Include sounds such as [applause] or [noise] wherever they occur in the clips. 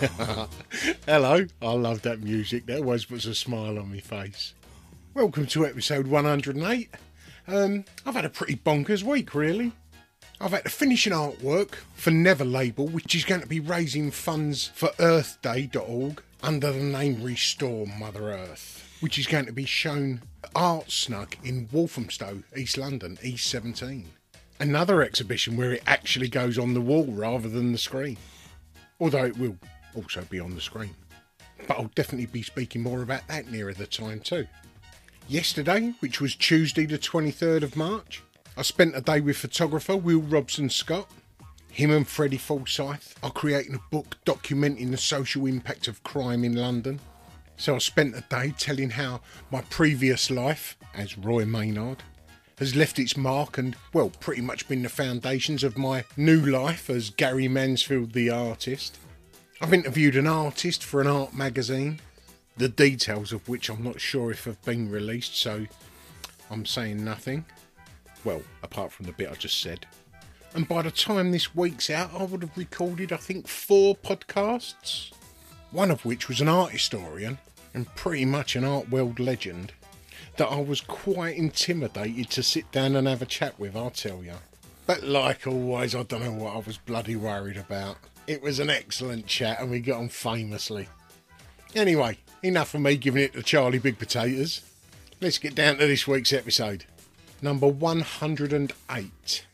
[laughs] Hello, I love that music. That always puts a smile on my face. Welcome to episode 108. Um, I've had a pretty bonkers week, really. I've had to finish an artwork for Never Label, which is going to be raising funds for EarthDay.org under the name Restore Mother Earth, which is going to be shown at Art Snug in Walthamstow, East London, East 17. Another exhibition where it actually goes on the wall rather than the screen. Although it will also be on the screen. But I'll definitely be speaking more about that nearer the time too. Yesterday, which was Tuesday the 23rd of March, I spent a day with photographer Will Robson Scott. Him and Freddie Forsyth are creating a book documenting the social impact of crime in London. So I spent a day telling how my previous life, as Roy Maynard, has left its mark and, well, pretty much been the foundations of my new life as Gary Mansfield the artist. I've interviewed an artist for an art magazine, the details of which I'm not sure if have been released, so I'm saying nothing. Well, apart from the bit I just said. And by the time this week's out, I would have recorded, I think, four podcasts. One of which was an art historian and pretty much an art world legend that I was quite intimidated to sit down and have a chat with, I'll tell you. But like always, I don't know what I was bloody worried about. It was an excellent chat and we got on famously. Anyway, enough of me giving it to Charlie Big Potatoes. Let's get down to this week's episode. Number 108.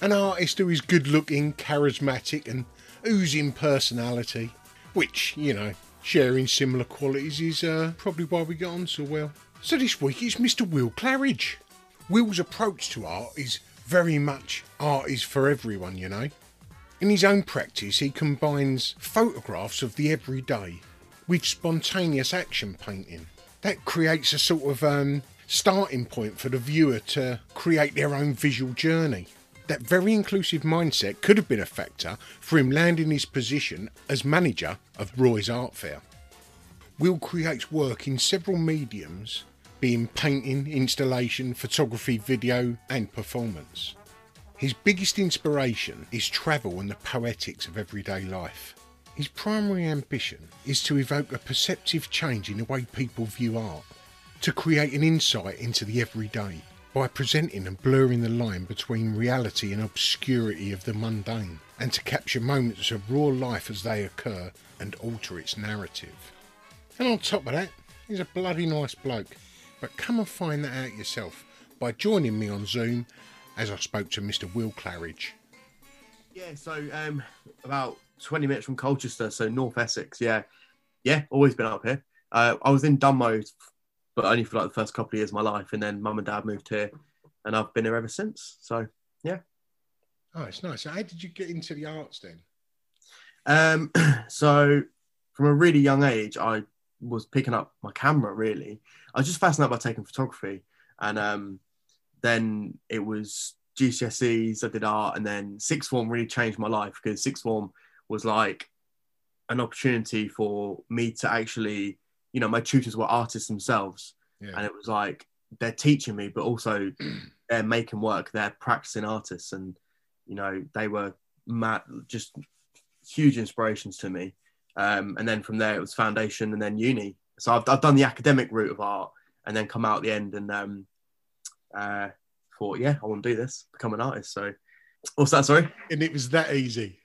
An artist who is good looking, charismatic, and oozing personality. Which, you know, sharing similar qualities is uh, probably why we get on so well. So this week it's Mr. Will Claridge. Will's approach to art is very much art is for everyone, you know. In his own practice, he combines photographs of the everyday with spontaneous action painting. That creates a sort of um, starting point for the viewer to create their own visual journey. That very inclusive mindset could have been a factor for him landing his position as manager of Roy's Art Fair. Will creates work in several mediums, being painting, installation, photography, video, and performance. His biggest inspiration is travel and the poetics of everyday life. His primary ambition is to evoke a perceptive change in the way people view art, to create an insight into the everyday by presenting and blurring the line between reality and obscurity of the mundane, and to capture moments of raw life as they occur and alter its narrative. And on top of that, he's a bloody nice bloke. But come and find that out yourself by joining me on Zoom as I spoke to Mr. Will Claridge. Yeah, so um, about 20 minutes from Colchester, so North Essex. Yeah, yeah, always been up here. Uh, I was in Dunmow but only for like the first couple of years of my life. And then mum and dad moved here, and I've been here ever since. So yeah. Oh, it's nice. How did you get into the arts then? Um, [clears throat] so from a really young age, I was picking up my camera. Really, I was just fascinated by taking photography, and um, then it was GCSEs. I did art, and then sixth form really changed my life because sixth form was like an opportunity for me to actually, you know, my tutors were artists themselves, Yeah. and it was like they're teaching me, but also [clears throat] they're making work. They're practicing artists, and you know, they were mad, just huge inspirations to me. Um, and then from there, it was foundation, and then uni. So I've, I've done the academic route of art, and then come out at the end and um, uh, thought, yeah, I want to do this, become an artist. So, what's that? Sorry. And it was that easy.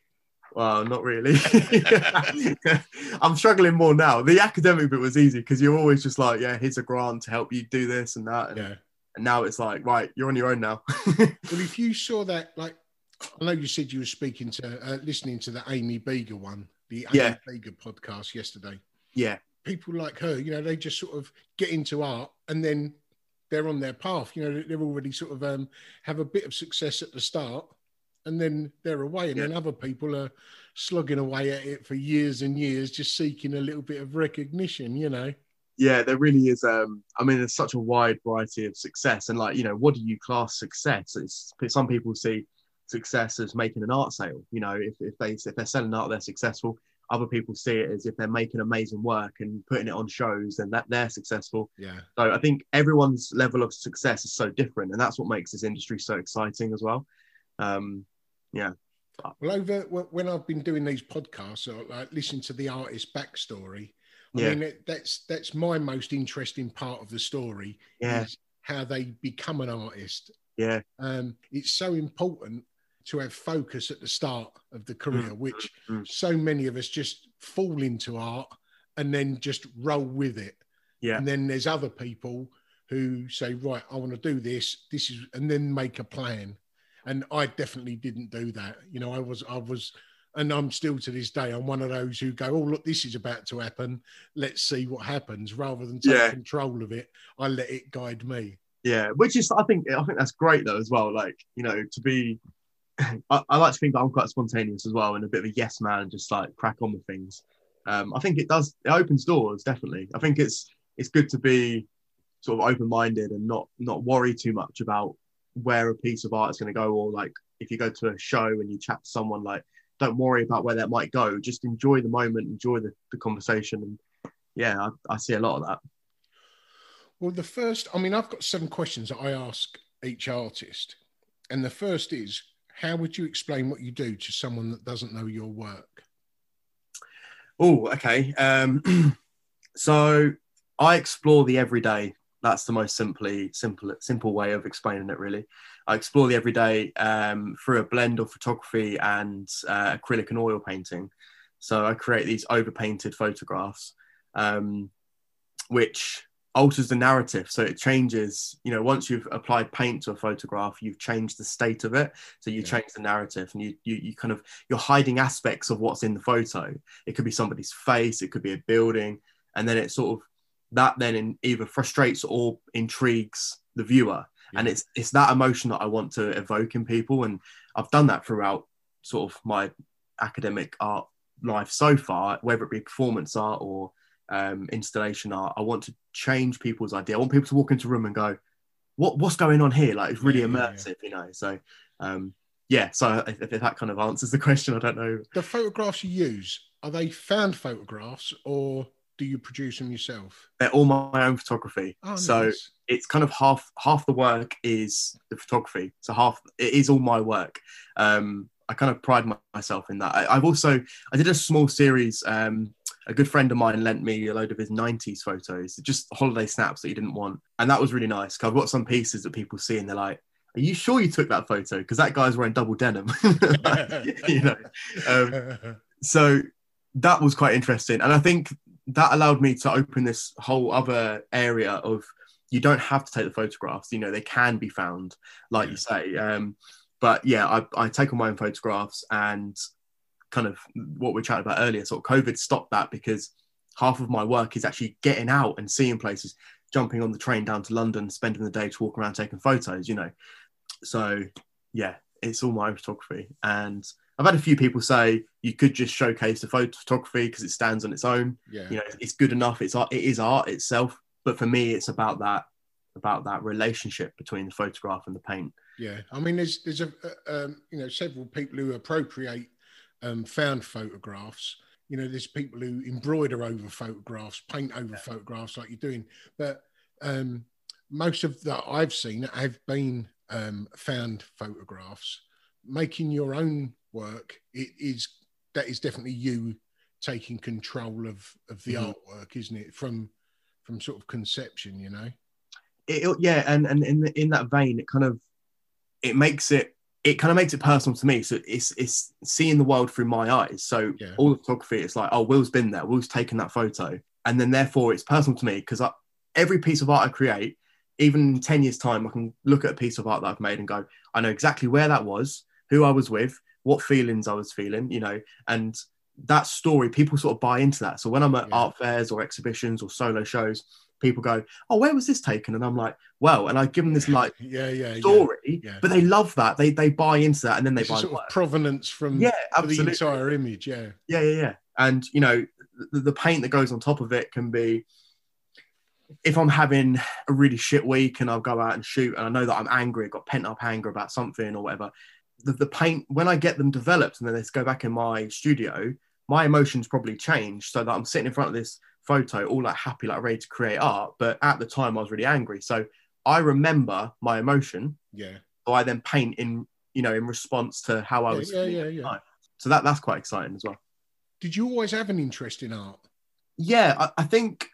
Well, not really. [laughs] I'm struggling more now. The academic bit was easy because you're always just like, yeah, here's a grant to help you do this and that. And, Yeah. and now it's like, right, you're on your own now. [laughs] Well, if you saw that, like, I know you said you were speaking to, uh, listening to the Amy Beager one, the Amy Yeah. Beager podcast yesterday. yeah, People like her, you know, they just sort of get into art and then they're on their path. You know, they're already sort of um, have a bit of success at the start and then they're away. And then other people are slugging away at it for years and years, just seeking a little bit of recognition, you know. yeah, there really is. Um, I mean, there's such a wide variety of success, and like, you know, what do you class success? It's some people see success as making an art sale. You know, if, if they if they're selling art, they're successful. Other people see it as if they're making amazing work and putting it on shows, and that they're successful. Yeah. So I think everyone's level of success is so different, and that's what makes this industry so exciting as well. Um, yeah, Well, over when I've been doing these podcasts, or like listening to the artist backstory, I Yeah. mean it, that's that's my most interesting part of the story Yeah. is how they become an artist. yeah, Um, it's so important to have focus at the start of the career, which mm. so many of us just fall into art and then just roll with it. yeah, And then there's other people who say, right, I want to do this, this is, and then make a plan. And I definitely didn't do that. You know, I was, I was, and I'm still to this day, I'm one of those who go, oh, look, this is about to happen. Let's see what happens. Rather than take Yeah. control of it, I let it guide me. yeah. Which is, I think, I think that's great though as well. Like, you know, to be. I, I like to think that I'm quite spontaneous as well, and a bit of a yes man, and just like crack on with things. Um, I think it does. It opens doors, definitely. I think it's it's good to be sort of open minded and not not worry too much about where a piece of art is going to go, or like if you go to a show and you chat to someone, like don't worry about where that might go. Just enjoy the moment, enjoy the, the conversation, and yeah, I, I see a lot of that. Well, the first, I mean, I've got seven questions that I ask each artist. And the first is, how would you explain what you do to someone that doesn't know your work? Oh, okay. Um, [clears throat] so I explore the everyday. That's the most simply simple simple way of explaining it. Really, I explore the everyday um, through a blend of photography and uh, acrylic and oil painting. So I create these overpainted photographs, um, which alters the narrative. So it changes. You know, once you've applied paint to a photograph, you've changed the state of it. So you Yeah. change the narrative, and you, you you kind of you're hiding aspects of what's in the photo. It could be somebody's face, it could be a building, and then it sort of that then in, either frustrates or intrigues the viewer. And it's it's that emotion that I want to evoke in people, and I've done that throughout sort of my academic art life so far, whether it be performance art or um, installation art. I want to change people's idea. I want people to walk into a room and go, "What what's going on here?" Like it's really Yeah, yeah, yeah. immersive, you know. So um, yeah, so if, if that kind of answers the [laughs] question, I don't know. The photographs you use, are they found photographs or do you produce them yourself? They're all my own photography. Oh, so nice. it's kind of half half the work is the photography so half it is all my work um i kind of pride my- myself in that. I, i've also i did a small series um a good friend of mine lent me a load of his 90s photos just holiday snaps that he didn't want. And that was really nice. Cause i've got some pieces that people see and they're like are you sure you took that photo? Because that guy's wearing double denim. [laughs] You know um, [laughs] so that was quite interesting. And i think that allowed me to open this whole other area of you don't have to take the photographs you know they can be found like you say. Um, but yeah I, I take all my own photographs and kind of what we chatted about earlier sort of covid stopped that because half of my work is actually getting out and seeing places jumping on the train down to London, spending the day to walk around taking photos, you know. So yeah, it's all my own photography. And I've had a few people say you could just showcase the photo photography because it stands on its own. Yeah. You know, it's good enough. It's art. It is art itself. But for me, it's about that about that relationship between the photograph and the paint. Yeah, I mean, there's there's a um, you know several people who appropriate um, found photographs. You know, there's people who embroider over photographs, paint over photographs, like you're doing. But um, most of that I've seen have been um, found photographs. Making your own work, it is that is definitely you taking control of of the Mhm. artwork, isn't it? From from sort of conception, you know. it, yeah and and in in that vein it kind of it makes it it kind of makes it personal to me. So it's it's seeing the world through my eyes. So Yeah. all the photography it's like oh will's been there will's taken that photo. And then therefore it's personal to me because every piece of art i create even in 10 years time i can look at a piece of art that i've made and go i know exactly where that was who i was with what feelings i was feeling you know? And that story people sort of buy into that. So when i'm at Yeah. art fairs or exhibitions or solo shows people go oh where was this taken and i'm like well and i give them this [laughs] like Yeah, yeah, yeah. story yeah. but they love that they they buy into that and then they It's buy the sort of provenance from yeah for the absolutely entire image. Yeah, yeah yeah yeah and you know the, the paint that goes on top of it can be if i'm having a really shit week and i'll go out and shoot and i know that i'm angry i've got pent up anger about something or whatever the, the paint when i get them developed and then they go back in my studio my emotions probably change so that i'm sitting in front of this photo all like happy like ready to create art but at the time i was really angry so i remember my emotion yeah, so I then paint in you know in response to how I Yeah, was yeah, yeah, yeah. So that that's quite exciting as well. Did you always have an interest in art? Yeah, I, I think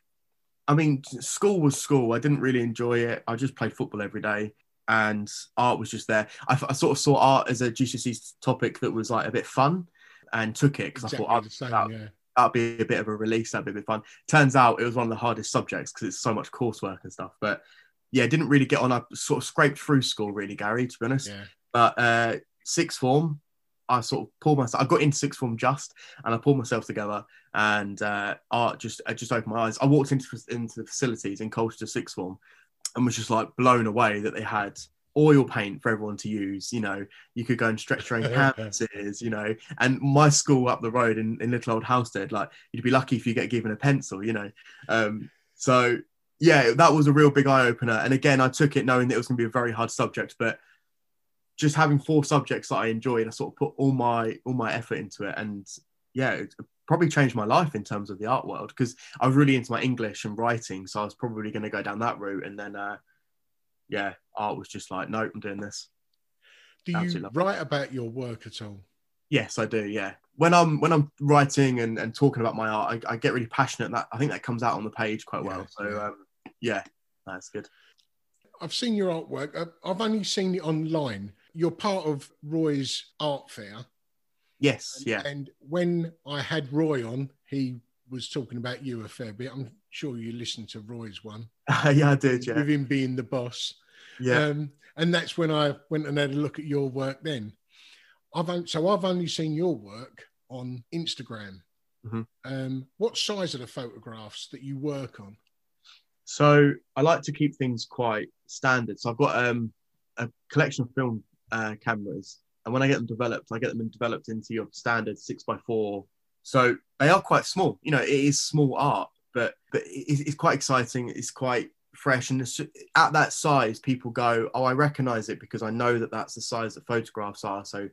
I mean school was school. I didn't really enjoy it. I just played football every day, and art was just there. I, I sort of saw art as a GCSE topic that was like a bit fun, and took it because Exactly I thought oh, same. yeah, that'd be a bit of a release. That'd be a bit fun. Turns out it was one of the hardest subjects because it's so much coursework and stuff. But yeah, didn't really get on. I sort of scraped through school really, Gary. To be honest. yeah, But uh, sixth form, I sort of pulled myself. I got into sixth form just, and I pulled myself together, and uh, art just I just opened my eyes. I walked into into the facilities in Colchester sixth form, and was just like blown away that they had oil paint for everyone to use. You know, you could go and stretch your own [laughs] canvases. You know, and my school up the road in, in Little Old Halstead, like you'd be lucky if you get given a pencil. You know, um, so yeah, that was a real big eye opener. And again, I took it knowing that it was going to be a very hard subject, but just having four subjects that I enjoyed, I sort of put all my all my effort into it, and yeah, it probably changed my life in terms of the art world because I was really into my English and writing, so I was probably going to go down that route, and then uh, yeah, art was just like, nope, I'm doing this. Do you Absolutely it. write about your work at all? Yes, I do. Yeah, when I'm when I'm writing and, and talking about my art, I, I get really passionate. That I think that comes out on the page quite well. Yeah, So yeah. um, yeah, that's good. I've seen your artwork. Uh, I've only seen it online. You're part of Roy's art fair. Yes, yeah, And when I had Roy on, he was talking about you a fair bit. I'm sure you listened to Roy's one [laughs] yeah, I did. Yeah, with him being the boss. yeah. Um, and that's when I went and had a look at your work then. I've so I've only seen your work on Instagram. Mhm. Um, what size are the photographs that you work on? So I like to keep things quite standard. So I've got um, a collection of film uh, cameras, and when I get them developed, I get them developed into your standard six by four. So they are quite small. You know, it is small art, but but it, it's quite exciting. It's quite fresh, and it's, at that size, people go, "Oh, I recognise it because I know that that's the size that photographs are." So.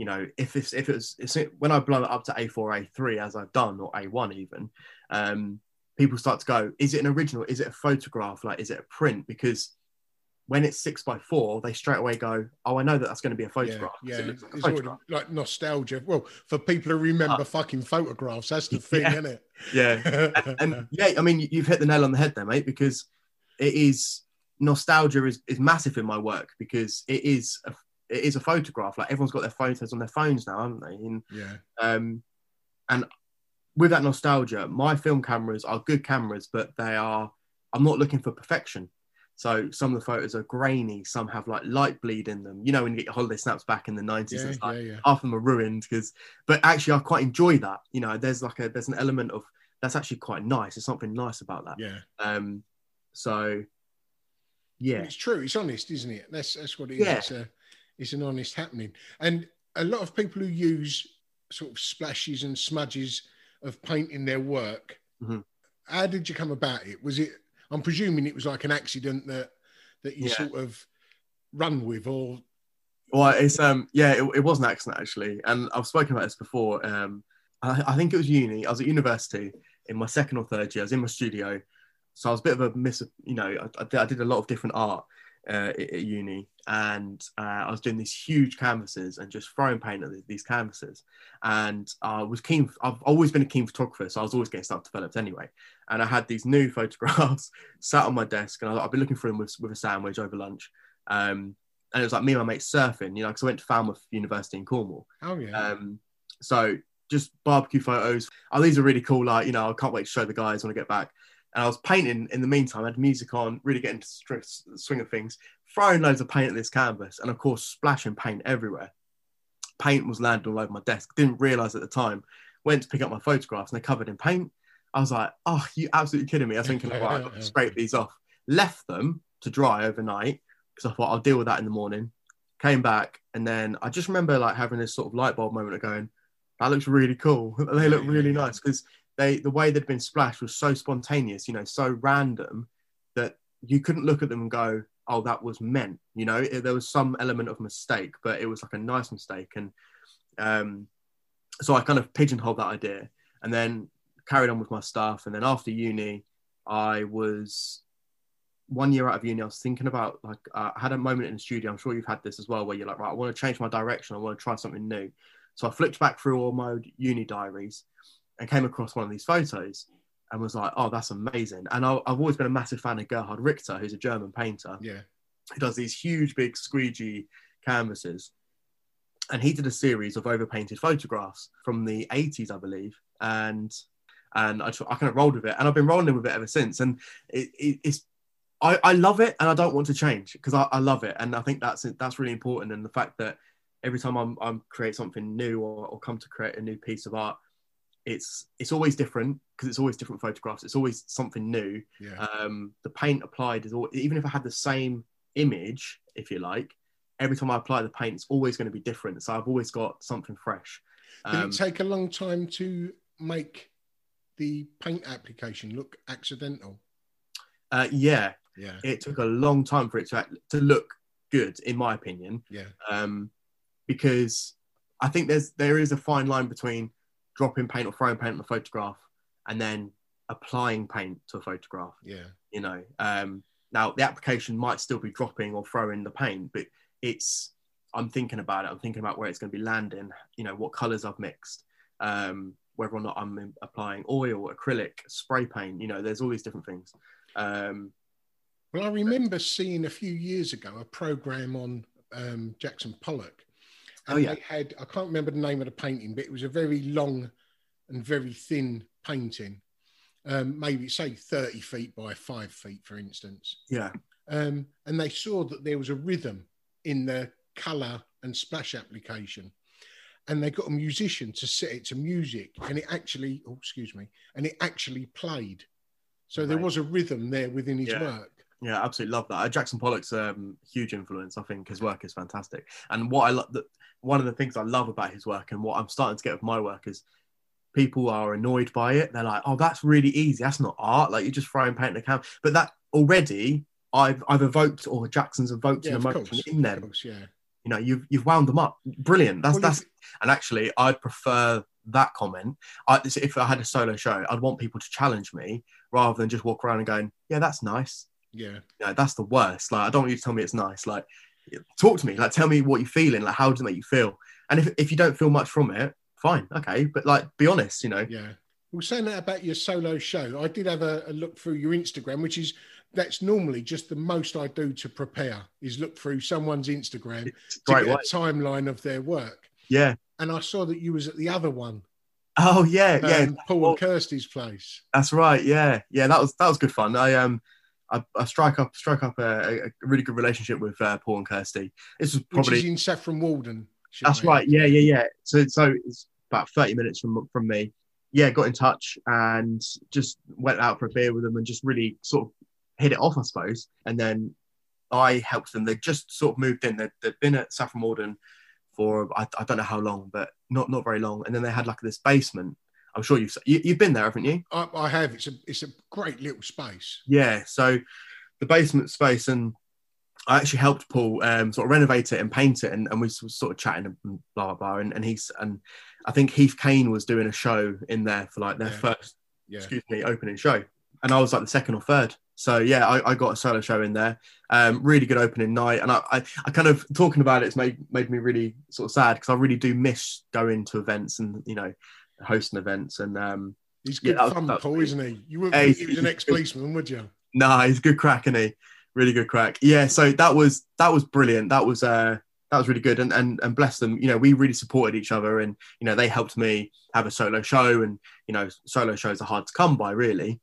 You know, if it's if it's, it's when I blow it up to A4, A3 as I've done, or A1 even, um, people start to go, is it an original? Is it a photograph? Like, is it a print? Because when it's six by four, they straight away go, oh, I know that that's going to be a photograph. Yeah, it yeah. looks like a photograph. like nostalgia. Well, for people who remember Ah. fucking photographs, that's the [laughs] thing, Yeah. isn't it? [laughs] Yeah. And, and yeah, I mean, you've hit the nail on the head there, mate, because it is nostalgia is, is massive in my work because it is a, it is a photograph. Like everyone's got their photos on their phones now, haven't they? And yeah, um, and with that nostalgia, my film cameras are good cameras, but they are. I'm not looking for perfection. So some of the photos are grainy. Some have like light bleed in them. You know, when you get your holiday snaps back in the 90s, yeah, it's like yeah, yeah. half of them are ruined because. But actually, I quite enjoy that. You know, there's like a there's an element of that's actually quite nice. There's something nice about that. Yeah, Um, So, yeah, It's true. It's honest, isn't it? That's that's what it is. Yeah. It's, a, it's an honest happening. And a lot of people who use sort of splashes and smudges of paint in their work. Mhm. How did you come about it? Was it? I'm presuming it was like an accident that that you Yeah. sort of run with, or Well, it's um yeah, it, it was an accident actually, and I've spoken about this before. Um, I, I think it was uni. I was at university in my second or third year. I was in my studio, so I was a bit of a miss. You know, I, I did- I did a lot of different art uh, at, uni, and uh, I was doing these huge canvases and just throwing paint at these, canvases. And I was keen. I've always been a keen photographer, so I was always getting stuff developed anyway. And I had these new [laughs] photographs sat on my desk, and I, I've been looking through them with, with a sandwich over lunch. Um, and it was like me and my mate surfing, you know, because I went to Falmouth University in Cornwall. oh yeah, Um, so just barbecue photos. Oh, these are really cool. Like, you know, I can't wait to show the guys when I get back. And I was painting in the meantime. I had music on, really getting to swing of things, throwing loads of paint at this canvas, and of course, splashing paint everywhere. Paint was landing all over my desk. Didn't realize at the time. Went to pick up my photographs, and they're covered in paint. I was like, "Oh, you absolutely kidding me?" I was thinking, "Right, I've scrape these off." Left them to dry overnight because I thought I'll deal with that in the morning. Came back, and then I just remember like having this sort of light bulb moment of going, "That looks really cool. [laughs] they look really nice." Because they, the way they'd been splashed was so spontaneous, you know, so random that you couldn't look at them and go, "Oh, that was meant." You know, it, there was some element of mistake, but it was like a nice mistake, and um, so I kind of pigeonholed that idea, and then carried on with my stuff. And then after uni, I was one year out of uni. I was thinking about like uh, I had a moment in the studio. I'm sure you've had this as well, where you're like, right, I want to change my direction. I want to try something new. So I flipped back through all my uni diaries and came across one of these photos and was like, oh, that's amazing. And I, I've always been a massive fan of Gerhard Richter, who's a German painter yeah, who does these huge, big, squeegee canvases. And he did a series of overpainted photographs from the 80s, I believe. And and I, I kind of rolled with it, and I've been rolling with it ever since. And it, it, it's I, I love it, and I don't want to change because I, I love it, and I think that's that's really important. And the fact that every time I'm I'm create something new or, or come to create a new piece of art, it's it's always different because it's always different photographs. It's always something new yeah. um, the paint applied is all, even if I had the same image, if you like, every time I apply the paint, it's always going to be different. So I've always got something fresh. Did Um, it take a long time to make the paint application look accidental? uh, yeah, Yeah, it took a long time for it to act, to look good, in my opinion, yeah, um, because I think there's there is a fine line between dropping paint or throwing paint on a photograph and then applying paint to a photograph. yeah. you know um now the application might still be dropping or throwing the paint but it's i'm thinking about it i'm thinking about where it's going to be landing you know what colors i've mixed um whether or not i'm applying oil acrylic spray paint you know there's all these different things um Well, I remember seeing a few years ago a program on um, Jackson Pollock, and Oh, yeah. they had I can't remember the name of the painting, but it was a very long and very thin painting, um, maybe say thirty feet by five feet, for instance. yeah Um, and they saw that there was a rhythm in the color and splash application. And they got a musician to set it to music, and it actually, oh, excuse me, and it actually played. So there was a rhythm there within his Yeah. work. Yeah absolutely love that. Uh, jackson pollock's um huge influence i think his work is fantastic. And what i love that one of the things i love about his work and what i'm starting to get with my work is people are annoyed by it. They're like oh that's really easy. That's not art. Like you're just throwing paint in a can. But that already i've i've evoked or jackson's evoked Yeah, an emotion course, in them. Course, yeah. you know you've you've wound them up. Brilliant. That's Well, that's and actually i'd prefer that comment. I, if i had a solo show i'd want people to challenge me rather than just walk around and going yeah that's nice yeah. you know, that's the worst. Like, I don't want you to tell me it's nice. Like, talk to me. Like, tell me what you're feeling. Like, how does it make you feel? And if, if you don't feel much from it, fine, okay. But like, be honest. You know. Yeah. Well, saying that about your solo show, I did have a, a look through your Instagram, which is that's normally just the most I do to prepare is look through someone's Instagram to get way. a timeline of their work. Yeah. And I saw that you was at the other one, Oh yeah, yeah. um, Paul and Kirsty's place. That's right. Yeah, yeah. That was that was good fun. I um. I, I strike up strike up a, a really good relationship with uh, Paul and Kirsty. This was Which probably is in Saffron Walden. That's right. Yeah, yeah, yeah. So, so it's about thirty minutes from from me. Yeah, got in touch and just went out for a beer with them and just really sort of hit it off, I suppose. And then I helped them. They just sort of moved in. They'd, they'd been at Saffron Walden for I, I, don't know how long, but not not very long. And then they had like this basement. I'm sure you've you, have been there, haven't you? I, I have. It's a it's a great little space. Yeah. So the basement space and I actually helped Paul um, sort of renovate it and paint it, and, and we were sort of chatting and blah blah blah. And, and he's and I think Heath Kane was doing a show in there for like their Yeah. first, Yeah. excuse me, opening show, and I was like the second or third. So yeah, I, I got a solo show in there. Um, really good opening night, and I, I, I kind of talking about it's made made me really sort of sad because I really do miss going to events and you know hosting events and um, He's good was- fun, that Paul, isn't he? You wouldn't Yeah, think he's- he was an ex policeman, would you? Nah, he's a good crack, and he really good crack. Yeah, so that was that was brilliant. That was uh that was really good, and and and bless them. You know, we really supported each other, and you know they helped me have a solo show, and you know solo shows are hard to come by, really.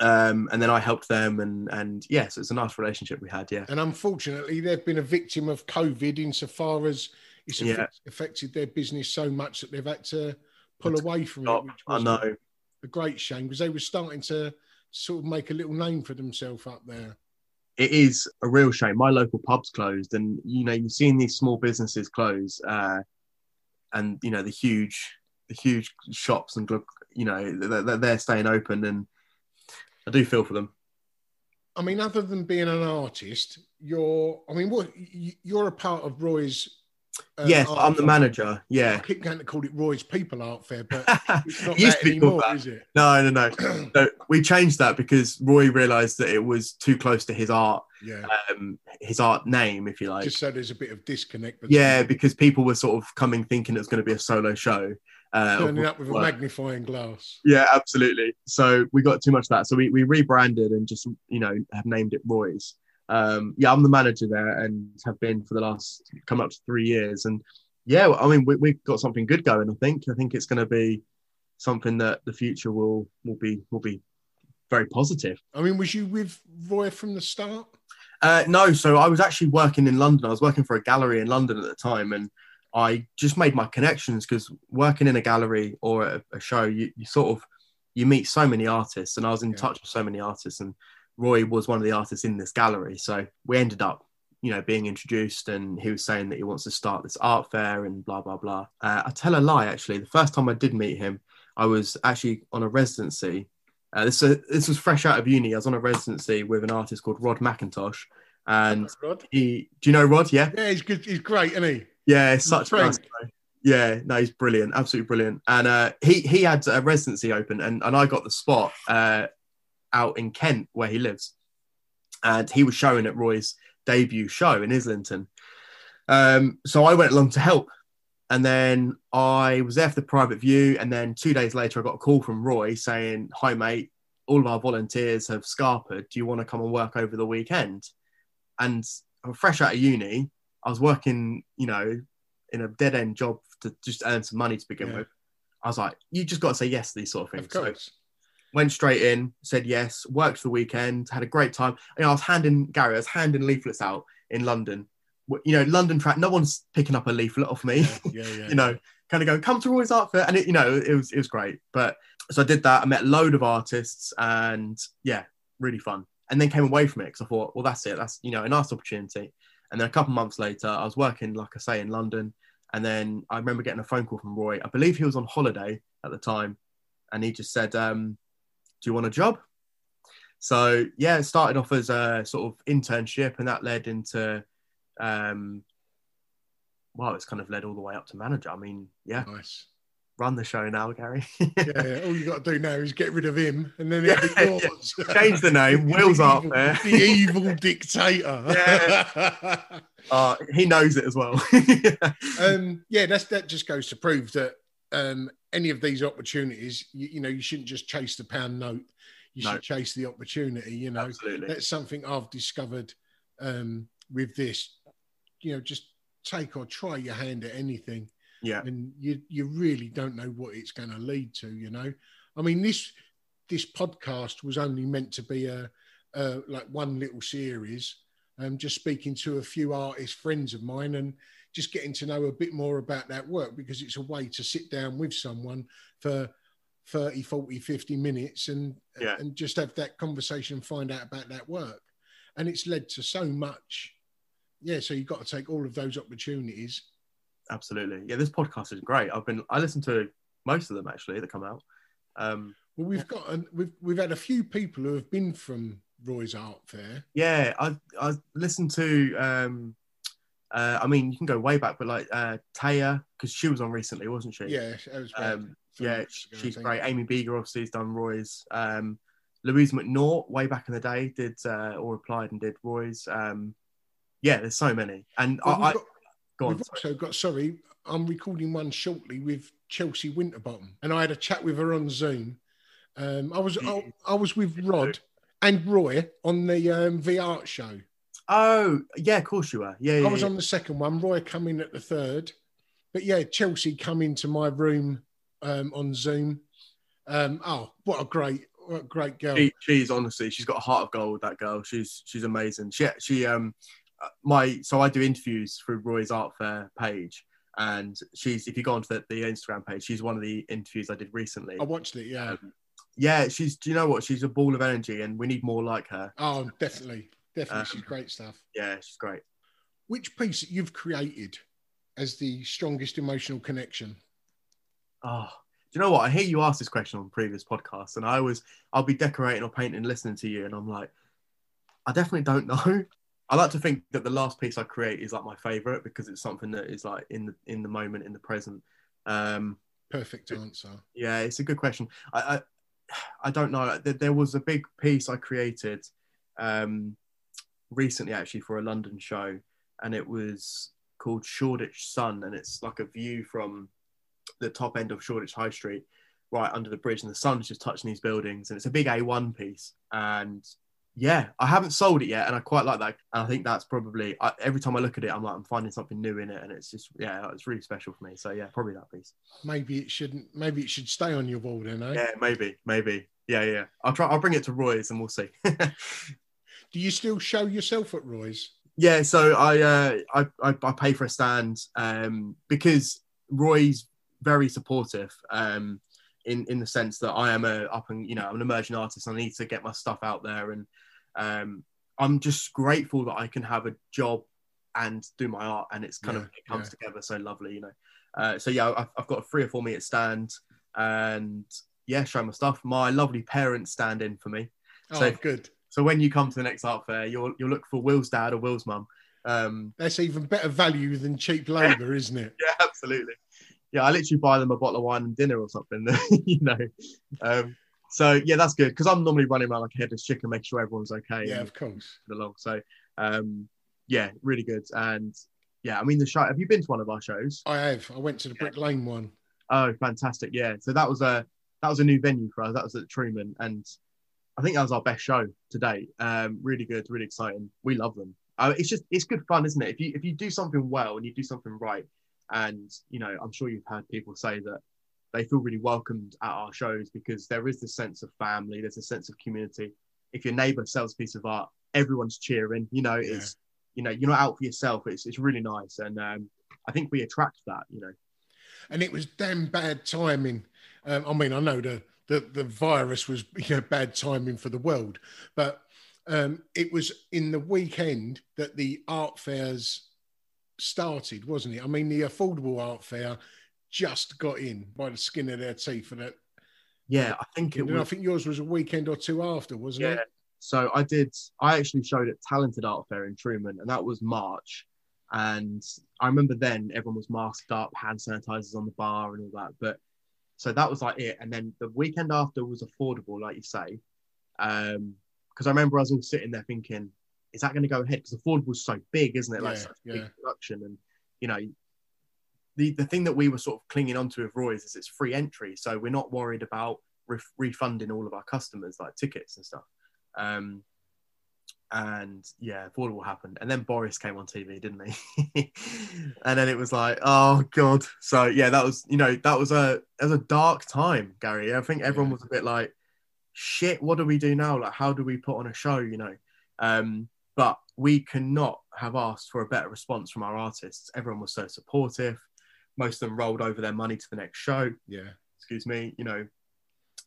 Um, and then I helped them, and and yes, yeah, so it's a nice relationship we had. Yeah, And unfortunately, they've been a victim of COVID insofar as it's Yeah. affected their business so much that they've had to pull away from it, I know. a great shame because they were starting to sort of make a little name for themselves up there. it is a real shame. My local pub's closed, and you know you're seeing these small businesses close, uh, and you know the huge, the huge shops and you know they're, they're staying open, and I do feel for them. I mean, other than being an artist, you're, I mean, what, you're a part of Roy's. Uh, yes, I'm the manager. Yeah, I keep going to call it Roy's People Art Fair, but [laughs] it's not It that anymore, that. is it? No, no, no. [clears throat] so we changed that because Roy realised that it was too close to his art, Yeah. um, his art name, if you like. Just so there's a bit of disconnect. between yeah, because people were sort of coming thinking it was going to be a solo show. Uh, turning up with a magnifying glass. Yeah, absolutely. So we got too much of that. So we, we rebranded and just, you know, have named it Roy's. Um, yeah, I'm the manager there and have been for the last come up to three years. And yeah, I mean, we, we've got something good going. I think. I think it's going to be something that the future will will be will be very positive. I mean, was you with Roy from the start? Uh, no, so I was actually working in London. I was working for a gallery in London at the time, and I just made my connections because working in a gallery or a, a show, you, you sort of you meet so many artists, and I was in Yeah. touch with so many artists, and Roy was one of the artists in this gallery. So we ended up, you know, being introduced, and he was saying that he wants to start this art fair and blah blah blah. Uh, I tell a lie, actually. The first time I did meet him, I was actually on a residency. Uh, this uh, this was fresh out of uni. I was on a residency with an artist called Rod McIntosh, and Rod? he. Do you know Rod? Yeah, Yeah, he's good. He's great, isn't he? yeah, it's such nice. Yeah, no, he's brilliant, absolutely brilliant. And uh, he he had a residency open, and and I got the spot uh, out in Kent where he lives, and he was showing at Roy's debut show in Islington. Um, so I went along to help, and then I was there for the private view, and then two days later I got a call from Roy saying, "Hi mate, all of our volunteers have scarpered. Do you want to come and work over the weekend?" And I'm fresh out of uni. I was working, you know, in a dead end job to just earn some money to begin Yeah. with. I was like, you just got to say yes to these sort of things. Of So course. Went straight in, said yes, worked the weekend, had a great time. You know, I was handing Gary, I was handing leaflets out in London. You know, London track, no one's picking up a leaflet off me. Yeah, [laughs] yeah, yeah. you know, kind of going, come to Roy's Art Fair. And it, you know, it was it was great. But so I did that. I met a load of artists and yeah, really fun. And then came away from it because I thought, well, that's it. That's you know, a nice opportunity. And then a couple months later, I was working, like I say, in London. And then I remember getting a phone call from Roy. I believe he was on holiday at the time. And he just said, um, Do you want a job? So yeah, it started off as a sort of internship, and that led into um well, it's kind of led all the way up to manager. I mean, yeah, Nice. run the show now, Gary. Yeah, yeah. All you got to do now is get rid of him, and then be Yeah. [laughs] Change the name, [laughs] Will's The Art evil- Fair. The evil dictator. [laughs] yeah. uh, he knows it as well. um, yeah, that's that just goes to prove that um, any of these opportunities, you, you know, you shouldn't just chase the pound note. You No. should chase the opportunity. You know, Absolutely. that's something I've discovered um, with this. You know, just take or try your hand at anything, yeah, and you you really don't know what it's going to lead to. You know, I mean this this podcast was only meant to be a, a like one little series. Um, just speaking to a few artist friends of mine and just getting to know a bit more about that work because it's a way to sit down with someone for 30, 40, 50 minutes and Yeah. and just have that conversation and find out about that work. And it's led to so much. Yeah, so you've got to take all of those opportunities. Absolutely. Yeah, this podcast is great. I've been I listen to most of them actually that come out. Um, Well, we've got a, we've we've had a few people who have been from Roy's Art Fair. yeah, I I listened to. Um, uh, I mean, you can go way back, but like uh, Taya, because she was on recently, wasn't she? Yeah, was Um, yeah, she's great. Amy Beager obviously has done Roy's. Um, Louise McNaught, way back in the day, did uh, or applied and did Roy's. Um, yeah, there's so many, and Well, I, we've I go on. we've also got sorry, I'm recording one shortly with Chelsea Winterbottom, and I had a chat with her on Zoom. Um, I was I, I was with Rod and Roy on the um, VR show. Oh, yeah, of course you were. Yeah, yeah. I was yeah. on the second one. Roy come in at the third, but yeah, Chelsea come into my room um, on Zoom. Um, oh, what a great, what a great girl! She, she's honestly, she's got a heart of gold. That girl, she's she's amazing. She she um uh, my so I do interviews through Roy's Art Fair page, and she's if you go onto the, the Instagram page, she's one of the interviews I did recently. I watched it. Yeah. Um, yeah, she's. Do you know what? She's a ball of energy, and we need more like her. Oh, definitely, definitely, Um, she's great stuff. Yeah, she's great. Which piece that you've created as the strongest emotional connection? Oh, do you know what? I hear you ask this question on previous podcasts, and I always I'll be decorating or painting, listening to you, and I'm like, I definitely don't [laughs] know. I like to think that the last piece I create is like my favorite because it's something that is like in the in the moment, in the present. Um, Perfect answer. yeah, it's a good question. I I, [sighs] I don't know. There, there was a big piece I created um, recently, actually, for a London show, and it was called Shoreditch Sun, and it's like a view from the top end of Shoreditch High Street, right under the bridge, and the sun's just touching these buildings, and it's a big A1 piece, and yeah, I haven't sold it yet, and I quite like that. And I think that's probably I, every time I look at it, I'm like I'm finding something new in it, and it's just yeah, it's really special for me. So yeah, probably that piece. Maybe it shouldn't. Maybe it should stay on your wall then, eh? Yeah, maybe, maybe. Yeah, yeah. I'll try. I'll bring it to Roy's and we'll see. [laughs] Do you still show yourself at Roy's? yeah, so I, uh, I I I pay for a stand um, because Roy's very supportive. Um, in in the sense that I am a up and you know I'm an emerging artist. I need to get my stuff out there, and um, I'm just grateful that I can have a job and do my art, and it's kind of it comes yeah. together so lovely, you know. Uh, so yeah, I've, I've got a three or four minute stand, and yeah, show my stuff. My lovely parents stand in for me. Oh, So- good. So when you come to the next art fair, you'll you'll look for Will's dad or Will's mum. Um, That's even better value than cheap labour, isn't it? [laughs] yeah, absolutely. Yeah, I literally buy them a bottle of wine and dinner or something, [laughs] you know. Um, so yeah, that's good because I'm normally running around like a headless chicken, making sure everyone's okay. Yeah, of course. along. So um, yeah, really good. And yeah, I mean the show. Have you been to one of our shows? I have. I went to the Brick Lane one. Oh, fantastic! Yeah, so that was a that was a new venue for us. That was at Truman, and I think that was our best show to date. Um, really good, really exciting. We love them. Uh, it's just it's good fun, isn't it? If you if you do something well and you do something right, and you know, I'm sure you've heard people say that they feel really welcomed at our shows because there is this sense of family. There's a sense of community. If your neighbour sells a piece of art, everyone's cheering. You know, it's you know you're not out for yourself. It's it's really nice, and um, I think we attract that. You know. and it was damn bad timing. Um, I mean, I know the, the the virus was you know bad timing for the world, but um, it was in the weekend that the art fairs started, wasn't it? I mean, the affordable art fair just got in by the skin of their teeth, and it. Yeah, I think it And was. I think yours was a weekend or two after, wasn't Yeah. it? So I did. I actually showed at Talented Art Fair in Truman, and that was March. And I remember then everyone was masked up, hand sanitizers on the bar, and all that. But so that was like it. And then the weekend after was affordable, like you say, because I remember I was all sitting there thinking, is that going to go ahead? Because affordable's so big, isn't it? Like Yeah, such a big production, and you know. The, the thing that we were sort of clinging onto with Roy's is it's free entry, so we're not worried about ref- refunding all of our customers like tickets and stuff. Um, and yeah, affordable happened. And then Boris came on TV, didn't he? [laughs] and then it was like, oh god. So yeah, that was you know that was a that was a dark time, Gary. I think everyone was a bit like, shit, what do we do now? Like, how do we put on a show? You know. Um, but we cannot have asked for a better response from our artists. Everyone was so supportive. Most of them rolled over their money to the next show Yeah. excuse me, you know,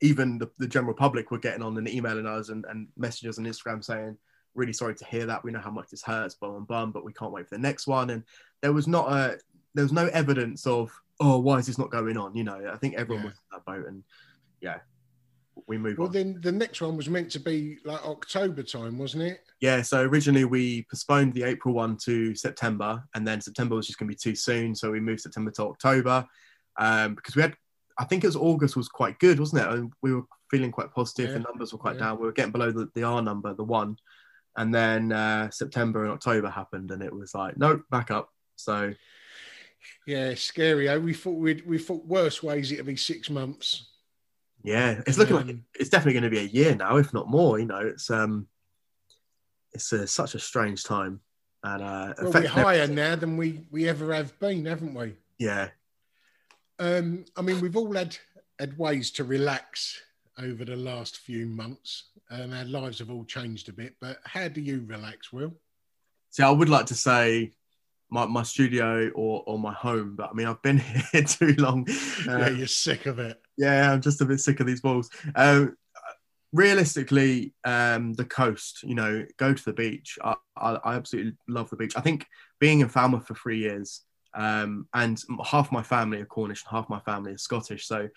even the, the general public were getting on and emailing us and, and messages on Instagram saying, really sorry to hear that. We know how much this hurts, bum and bum, but we can't wait for the next one. And there was not a there was no evidence of oh why is this not going on? You know, I think everyone Yeah. was in that boat, and yeah, we moved Well, on. then the next one was meant to be like October time, wasn't it? Yeah, so originally we postponed the April one to September, and then September was just going to be too soon, so we moved September to October um, because we had, I think it was August was quite good, wasn't it? And we were feeling quite positive. Yeah, The numbers were quite yeah. down. We were getting below the, the R number, the one, and then uh, September and October happened, and it was like nope, back up. So Yeah, scary. Eh? We thought we'd we thought worse ways it'd be six months. yeah, it's looking like Um, it's definitely going to be a year now, if not more. You know, it's um, it's uh, such a strange time, and uh, Well, we're higher now than we we ever have been, haven't we? Yeah, Um, I mean, we've all had had ways to relax over the last few months. Um, our lives have all changed a bit, but how do you relax, Will? See, I would like to say my, my studio or, or my home, but I mean, I've been [laughs] here too long. Uh, yeah, you're sick of it. yeah, I'm just a bit sick of these balls. Um, realistically, um, the coast, you know, go to the beach. I, I, I absolutely love the beach. I think being in Falmouth for three years, um, and half my family are Cornish and half my family is Scottish. So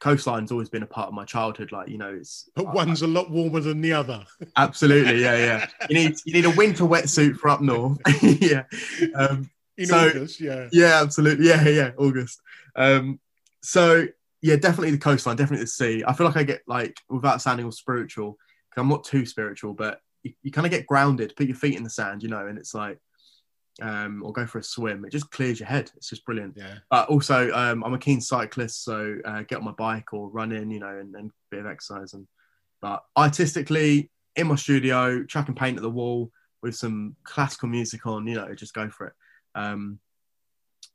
coastline's always been a part of my childhood. Like, you know, it's [laughs] But one's a lot warmer than the other. [laughs] absolutely, yeah, yeah. You need, you need a winter wetsuit for up north. [laughs] yeah. Um, In So- August, yeah. yeah, absolutely. Yeah, yeah, August. Um, so yeah, definitely the coastline, definitely the sea. I feel like I get like without sounding all spiritual, because I'm not too spiritual, but you, you kind of get grounded, put your feet in the sand, you know, and it's like, um, or go for a swim. It just clears your head. It's just brilliant. Yeah. But also, um, I'm a keen cyclist, so uh, get on my bike or run in, you know, and then a bit of exercise. And but artistically, in my studio, chucking paint at the wall with some classical music on, you know, just go for it. Um,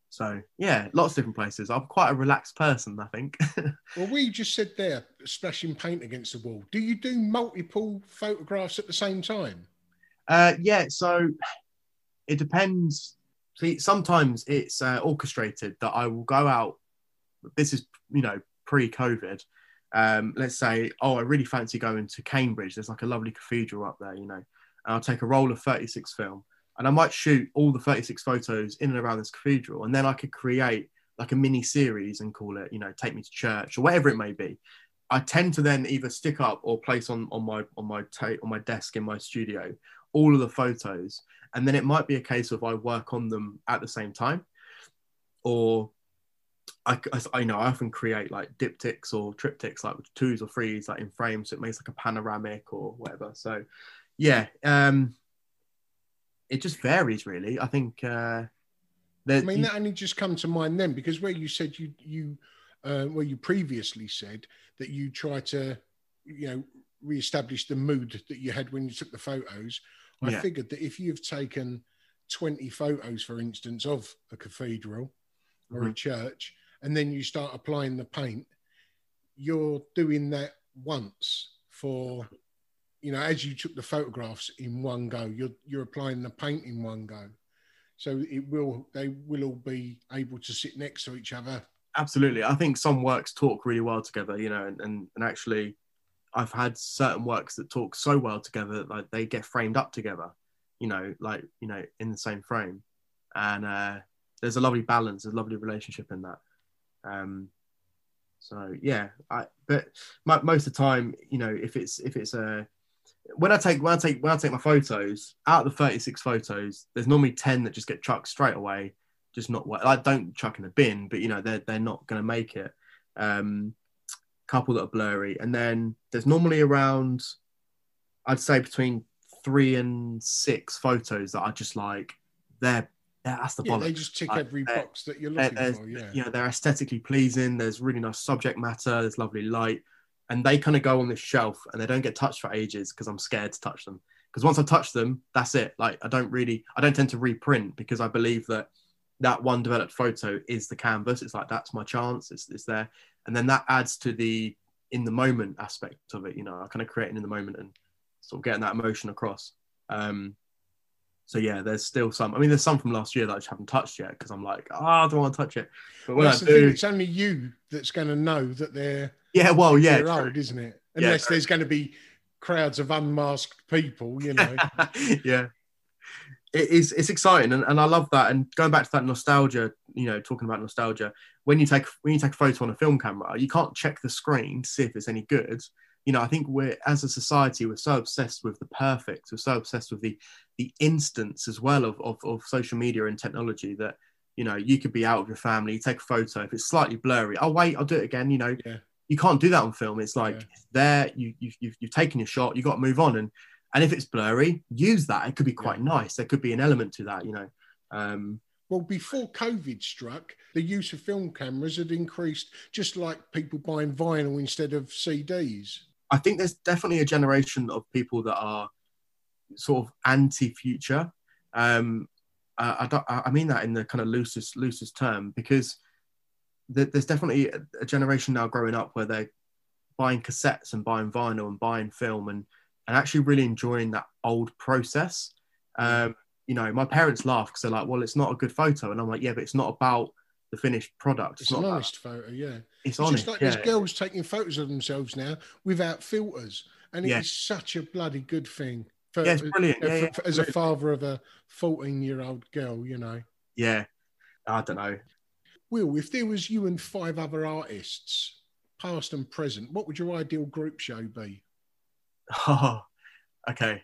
so yeah, lots of different places. I'm quite a relaxed person, I think. [laughs] Well, we just said there, splashing paint against the wall. Do you do multiple photographs at the same time? uh, yeah, so it depends. See, sometimes it's uh, orchestrated that I will go out. This is, you know, pre-COVID. Um, let's say, oh, I really fancy going to Cambridge. There's like a lovely cathedral up there, you know. And I'll take a roll of 36 film, and I might shoot all the 36 photos in and around this cathedral, and then I could create like a mini series and call it, you know, take me to church or whatever it may be. I tend to then either stick up or place on on my on my ta- on my desk in my studio all of the photos, and then it might be a case of I work on them at the same time, or I, I you know I often create like diptychs or triptychs like twos or threes like in frames, so it makes like a panoramic or whatever. So yeah, um, it just varies really. I think. Uh, I mean, that only just come to mind then because where you said you you uh, where you previously said that you try to you know reestablish the mood that you had when you took the photos. I Yeah. figured that if you've taken twenty photos, for instance, of a cathedral or a Mhm. church, and then you start applying the paint, you're doing that once for you know as you took the photographs in one go. You're you're applying the paint in one go so it will they will all be able to sit next to each other absolutely i think some works talk really well together you know and, and, and actually i've had certain works that talk so well together that like they get framed up together you know like you know in the same frame and uh there's a lovely balance a lovely relationship in that um so yeah i but mo- most of the time you know if it's if it's a when I take when I take when I take my photos out of the 36 photos, there's normally 10 that just get chucked straight away just not what I don't chuck in the bin, but you know they're they're not going to make it. Um, couple that are blurry, and then there's normally around, I'd say between three and six photos that are just like they're, they're that's the yeah bollocks. they just tick Like, every box that you're looking for yeah you know they're aesthetically pleasing. There's really nice subject matter. There's lovely light, and they kind of go on this shelf and they don't get touched for ages because I'm scared to touch them. Because once I touch them, that's it. Like I don't really, I don't tend to reprint because I believe that that one developed photo is the canvas. It's like that's my chance. It's, it's there, and then that adds to the in the moment aspect of it. You know, kind of creating in the moment and sort of getting that emotion across. Um, so yeah, there's still some. I mean, there's some from last year that I just haven't touched yet because I'm like, oh, I don't want to touch it. But well, I that's the thing do, it's only you that's going to know that they're Yeah, well, yeah, true. old, isn't it? Unless there's going to be crowds of unmasked people, you know. [laughs] yeah. It is it's exciting and, and I love that. And going back to that nostalgia, you know, talking about nostalgia, when you take when you take a photo on a film camera, you can't check the screen to see if it's any good. You know, I think we're as a society, we're so obsessed with the perfect, we're so obsessed with the the instance as well of, of, of social media and technology that, you know, you could be out with your family, you take a photo, if it's slightly blurry, I'll wait, I'll do it again, you know. Yeah. You can't do that on film. It's like Yeah. there, you, you, you've, you've taken your shot, you've got to move on. And and if it's blurry, use that. It could be quite nice. There could be an element to that, you know. Um, Well, before COVID struck, the use of film cameras had increased, just like people buying vinyl instead of CDs. I think there's definitely a generation of people that are sort of anti-future. Um, I, don't, I I mean that in the kind of loosest loosest term because there's definitely a, a generation now growing up where they're buying cassettes and buying vinyl and buying film and and actually really enjoying that old process. Um, you know, my parents laugh because they're like, "Well, it's not a good photo," and I'm like, "Yeah, but it's not about the finished product. It's, It's, honest photo, yeah. It's It's honest. just like yeah. there's girls taking photos of themselves now without filters, and Yeah. it's such a bloody good thing. For, Yeah, it's brilliant. uh, Yeah, for- yeah, for- as a father of a 14 year old girl, you know. yeah. I don't know. Will, if there was you and five other artists, past and present, what would your ideal group show be? [laughs] Oh, okay.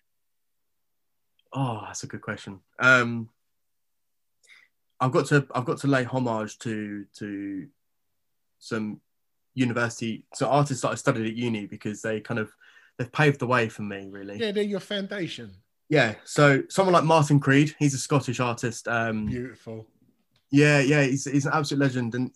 Oh, that's a good question. Um, I've got to I've got to lay homage to to some university so artists that I studied at uni because they kind of they've paved the way for me really. Yeah, they're your foundation. Yeah. So someone like Martin Creed, he's a Scottish artist. Um, Beautiful. yeah, yeah, he's, he's an absolute legend, and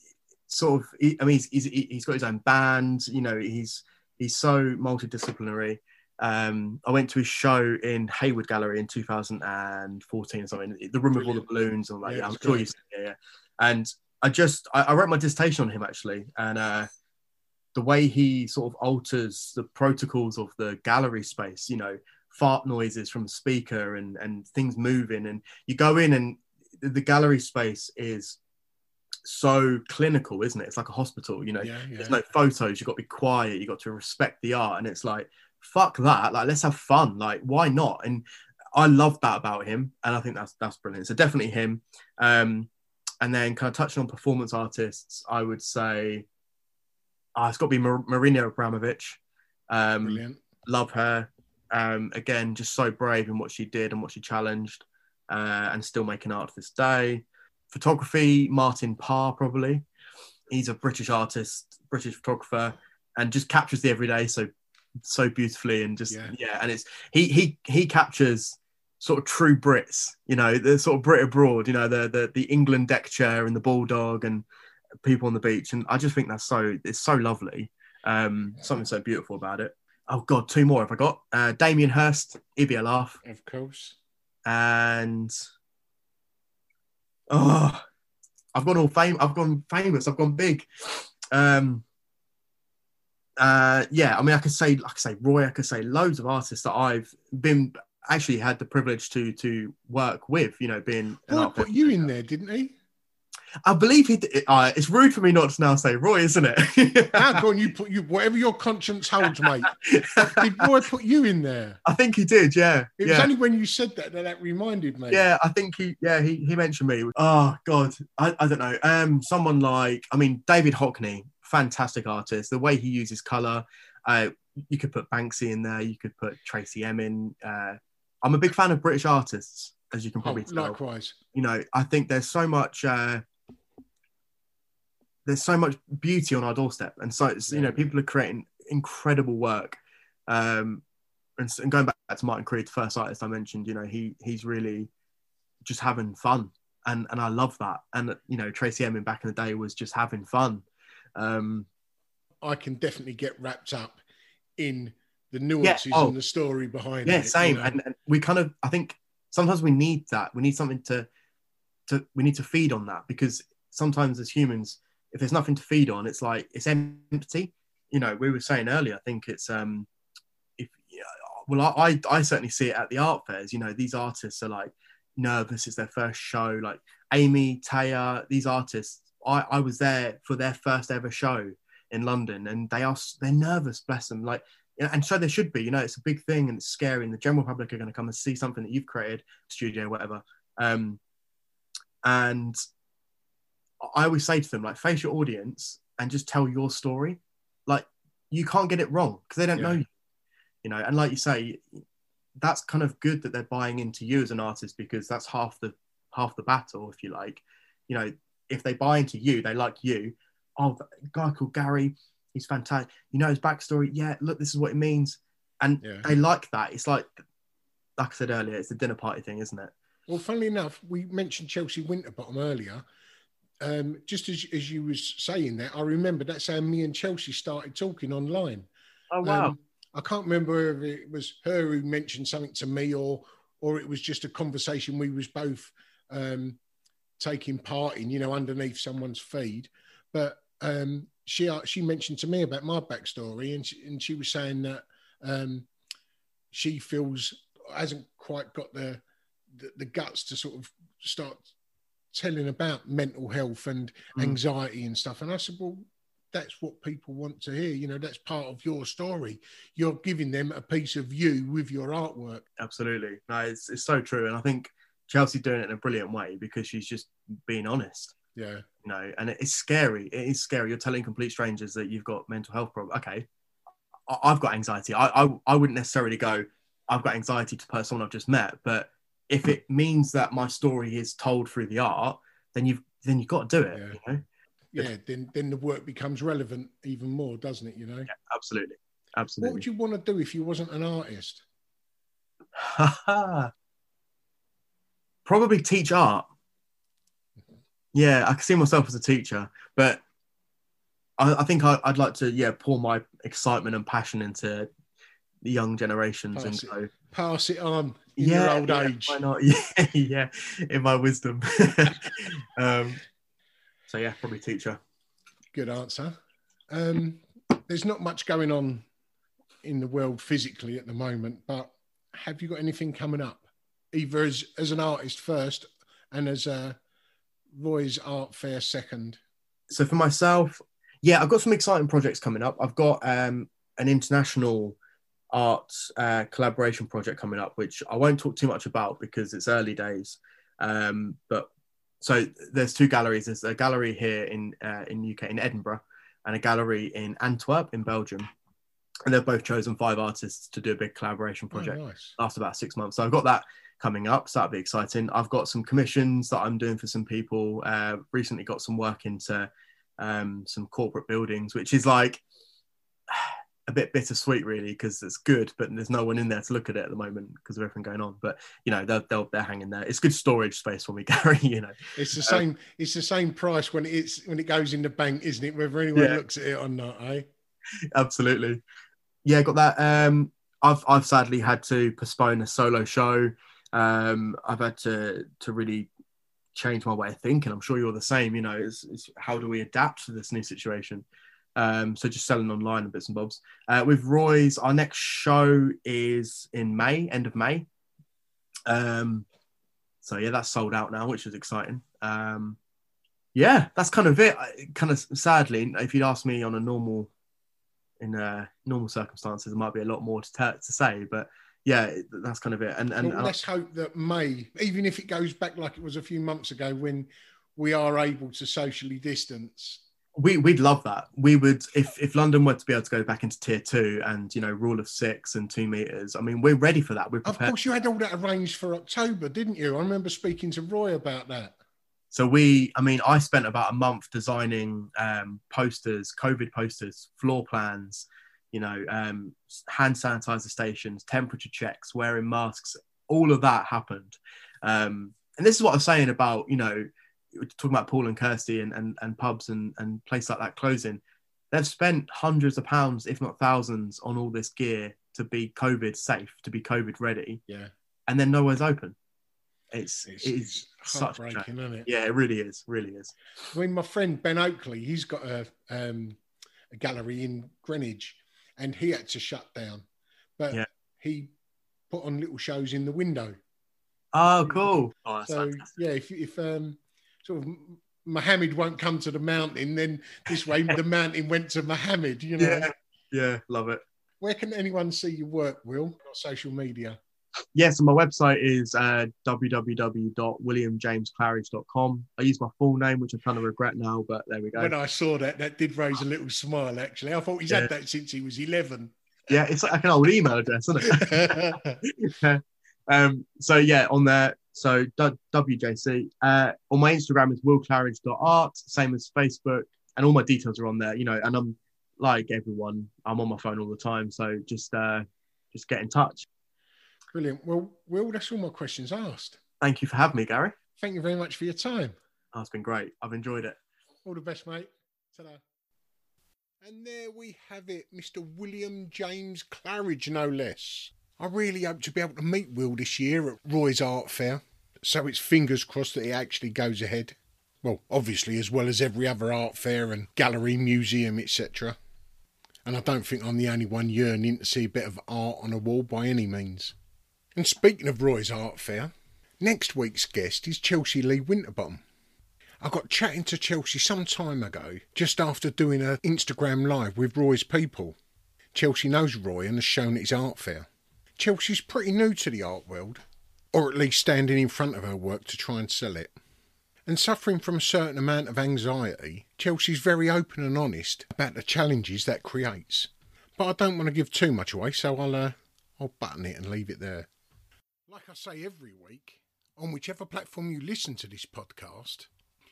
sort of, he, I mean, he's, he's he's got his own band. You know, he's he's so multidisciplinary. Um, I went to his show in Hayward Gallery in 2014 or something. The room with all the balloons and that. Yeah, I'm sure seen it. Yeah, yeah. And I just I, I wrote my dissertation on him actually, and uh, the way he sort of alters the protocols of the gallery space. You know, fart noises from speaker and and things moving, and you go in and the- the gallery space is so clinical, isn't it? It's like a hospital, you know. Yeah, yeah. There's no photos. You've got to be quiet. You've got to respect the art, and it's like fuck that. Like let's have fun. Like why not? And I love that about him, and I think that's that's brilliant. So definitely him. Um, and then kind of touching on performance artists, I would say, ah, it's got to be Mar- Marina Abramovic. Um, Brilliant. love her. Um, again, just so brave in what she did and what she challenged, uh, and still making art to this day. Photography, Martin Parr, probably. He's a British artist, British photographer, and just captures the everyday so so beautifully and just Yeah. yeah. And it's he he he captures sort of true Brits, you know, the sort of Brit abroad, you know, the the the England deck chair and the bulldog and people on the beach, and I just think that's so it's so lovely. Um, something so beautiful about it. Oh God, two more have I got? Uh, Damien Hirst, he'd be a laugh, Of course. and oh, I've gone all fame. I've gone famous. I've gone big. Um, uh, yeah, I mean, I could say, like I say, Roy. I could say loads of artists that I've been actually had the privilege to to work with. You know, being Roy put you in there, didn't he? I believe he. Did, uh, it's rude for me not to now say Roy, isn't it? [laughs] How come you put you whatever your conscience holds, mate? [laughs] Did Roy put you in there? I think he did. Yeah. It was only when you said that that that reminded me. Yeah, I think he. Yeah, he, he mentioned me. Oh God, I, I don't know. Um, someone like I mean David Hockney, fantastic artist. The way he uses color. Uh, you could put Banksy in there. You could put Tracy M in. Uh, I'm a big fan of British artists, as you can Oh, probably tell. likewise. You know, I think there's so much. Uh, there's so much beauty on our doorstep, and so it's, you know people are creating incredible work. Um, and, and going back to Martin Creed, the first artist I mentioned, you know, he he's really just having fun, and and I love that. And you know, Tracey Emin back in the day was just having fun. Um, I can definitely get wrapped up in the nuances oh. and the story behind yeah, it. Yeah, same. know. And, and we kind of, I think sometimes we need that. We need something to, to we need to feed on that because sometimes as humans, if there's nothing to feed on, it's like it's empty. You know, we were saying earlier. I think it's um, if yeah, well, I I, I certainly see it at the art fairs. You know, these artists are like nervous. It's their first show. Like Amy, Taya, these artists. I, I was there for their first ever show in London, and they are they're nervous, bless them. Like, and so they should be. You know, it's a big thing and it's scary, and the general public are going to come and see something that you've created, studio, whatever. Um, and I always say to them, like, face your audience and just tell your story. Like, you can't get it wrong because they don't Yeah. know you. You know, and like you say, that's kind of good that they're buying into you as an artist because that's half the half the battle, if you like. You know, if they buy into you, they like you. Oh, a guy called Gary, he's fantastic. You know his backstory. Yeah, look, this is what it means, and Yeah. they like that. It's like, like I said earlier, it's the dinner party thing, isn't it? Well, funnily enough, we mentioned Chelsea Winterbottom earlier. Um, just as, as you was saying that, I remember that's how me and Chelsea started talking online. Oh Um, I can't remember if it was her who mentioned something to me or or it was just a conversation we was both um, taking part in, you know, underneath someone's feed. But um, she she mentioned to me about my backstory, and she, and she was saying that um, she feels hasn't quite got the, the the guts to sort of start telling about mental health and Mm. anxiety and stuff. And I said, well, that's what people want to hear. You know, that's part of your story. You're giving them a piece of you with your artwork. absolutely. No, it's, it's so true. And I think Chelsea doing it in a brilliant way because she's just being honest, Yeah. you know, and it's scary. It is scary. You're telling complete strangers that you've got mental health problems. Okay. I've got anxiety. I, I, I wouldn't necessarily go, I've got anxiety to per- someone I've just met. But if it means that my story is told through the art, then you've, then you've got to do it, Yeah. you know? Yeah. Then then the work becomes relevant even more, doesn't it? You know. Yeah, Absolutely. Absolutely. What would you want to do if you wasn't an artist? [laughs] Probably teach art. Yeah, I can see myself as a teacher, but I, I think I, I'd like to, yeah, pour my excitement and passion into the young generations and Pass it. go, Pass it on in yeah, your old yeah, age. why not? [laughs] Yeah, yeah, in my wisdom. [laughs] um, so yeah, probably teacher. Good answer. Um, there's not much going on in the world physically at the moment, but have you got anything coming up, either as as an artist first and as a Roy's Art Fair second? so for myself, yeah, I've got some exciting projects coming up. I've got um, an international art uh, collaboration project coming up, which I won't talk too much about because it's early days. Um, but so there's two galleries. There's a gallery here in uh, in UK in Edinburgh, and a gallery in Antwerp in Belgium, and they've both chosen five artists to do a big collaboration project Oh, nice. last about six months. So I've got that coming up. So that'd be exciting. I've got some commissions that I'm doing for some people. Uh, recently got some work into um, some corporate buildings, which is like [sighs] a bit bittersweet, really, because it's good, but there's no one in there to look at it at the moment because of everything going on. But you know, they're, they're, they're hanging there. It's good storage space for me, [laughs] Gary. You know, It's the same. It's the same price when it's when it goes in the bank, isn't it? Whether anyone Yeah. looks at it or not, eh? absolutely. Yeah, got that. Um, I've I've sadly had to postpone a solo show. Um, I've had to to really change my way of thinking. I'm sure you're the same. You know, it's, it's how do we adapt to this new situation? Um, so just selling online and bits and bobs. Uh, with Roy's, our next show is in May, end of May. Um, so yeah, that's sold out now, which is exciting. Um, yeah, that's kind of it. I, kind of sadly, if you'd asked me on a normal in uh, normal circumstances, there might be a lot more to, to say, but yeah, that's kind of it. And and, Well, let's hope that May, even if it goes back like it was a few months ago, when we are able to socially distance. we we'd love that. We would if if London were to be able to go back into tier two and you know rule of six and two meters. I mean, we're ready for that. We're prepared. Of course, you had all that arranged for October, didn't you? I remember speaking to Roy about that. So we, I mean, I spent about a month designing um, posters, COVID posters, floor plans, you know, um, hand sanitizer stations, temperature checks, wearing masks. All of that happened. Um, and this is what I was saying about, you know, talking about Paul and Kirsty and, and, and pubs and, and places like that closing. They've spent hundreds of pounds, if not thousands, on all this gear to be COVID safe, to be COVID ready, Yeah, and then nowhere's open. It's, it's, it's, it's such a isn't it? Yeah, it really is. Really is. I mean, my friend Ben Oakley, he's got a, um, a gallery in Greenwich, and he had to shut down, but Yeah. he put on little shows in the window. Oh, cool. Oh, so fantastic. yeah, if if um, sort of Muhammad won't come to the mountain, then this way the mountain went to Muhammad. You know. Yeah, yeah, love it. Where can anyone see your work, Will? On social media. Yes, and my website is uh, www.williamjamesclarridge.com. I use my full name, which I kind of regret now, but there we go. When I saw that, that did raise a little smile. Actually, I thought he's Yeah. had that since he was eleven. yeah, it's like an old email address, isn't it? [laughs] [laughs] um, so yeah, on there. So WJC. Uh, on my Instagram is willclarridge.art, same as Facebook, and all my details are on there. You know, and I'm like everyone, I'm on my phone all the time. So just uh, just get in touch. Brilliant. Well, Will, that's all my questions asked. Thank you for having me, Gary. Thank you very much for your time. Oh, it's been great. I've enjoyed it. All the best, mate. ta And there we have it, Mr. William James Claridge, no less. I really hope to be able to meet Will this year at Roy's Art Fair, so it's fingers crossed that it actually goes ahead. Well, obviously, as well as every other art fair and gallery, museum, etc. And I don't think I'm the only one yearning to see a bit of art on a wall by any means. And speaking of Roy's Art Fair, next week's guest is Chelsea Lee Winterbottom. I got chatting to Chelsea some time ago, just after doing an Instagram live with Roy's people. Chelsea knows Roy and has shown at his art fair. Chelsea's pretty new to the art world, or at least standing in front of her work to try and sell it. And suffering from a certain amount of anxiety, Chelsea's very open and honest about the challenges that creates. But I don't want to give too much away, so I'll uh, I'll button it and leave it there. Like I say every week, on whichever platform you listen to this podcast,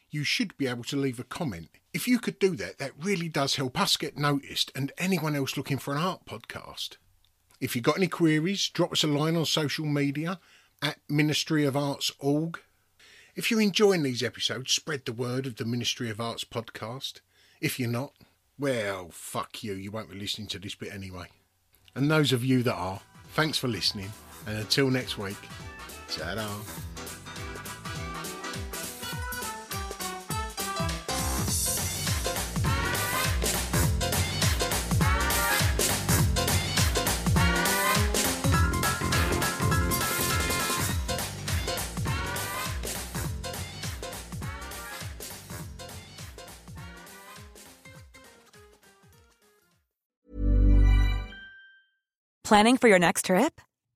you should be able to leave a comment. If you could do that, that really does help us get noticed and anyone else looking for an art podcast. If you've got any queries, drop us a line on social media at Ministry of Arts org. If you're enjoying these episodes, spread the word of the Ministry of Arts podcast. If you're not, well, fuck you, you won't be listening to this bit anyway. And those of you that are, thanks for listening, and until next week, ta Planning for your next trip?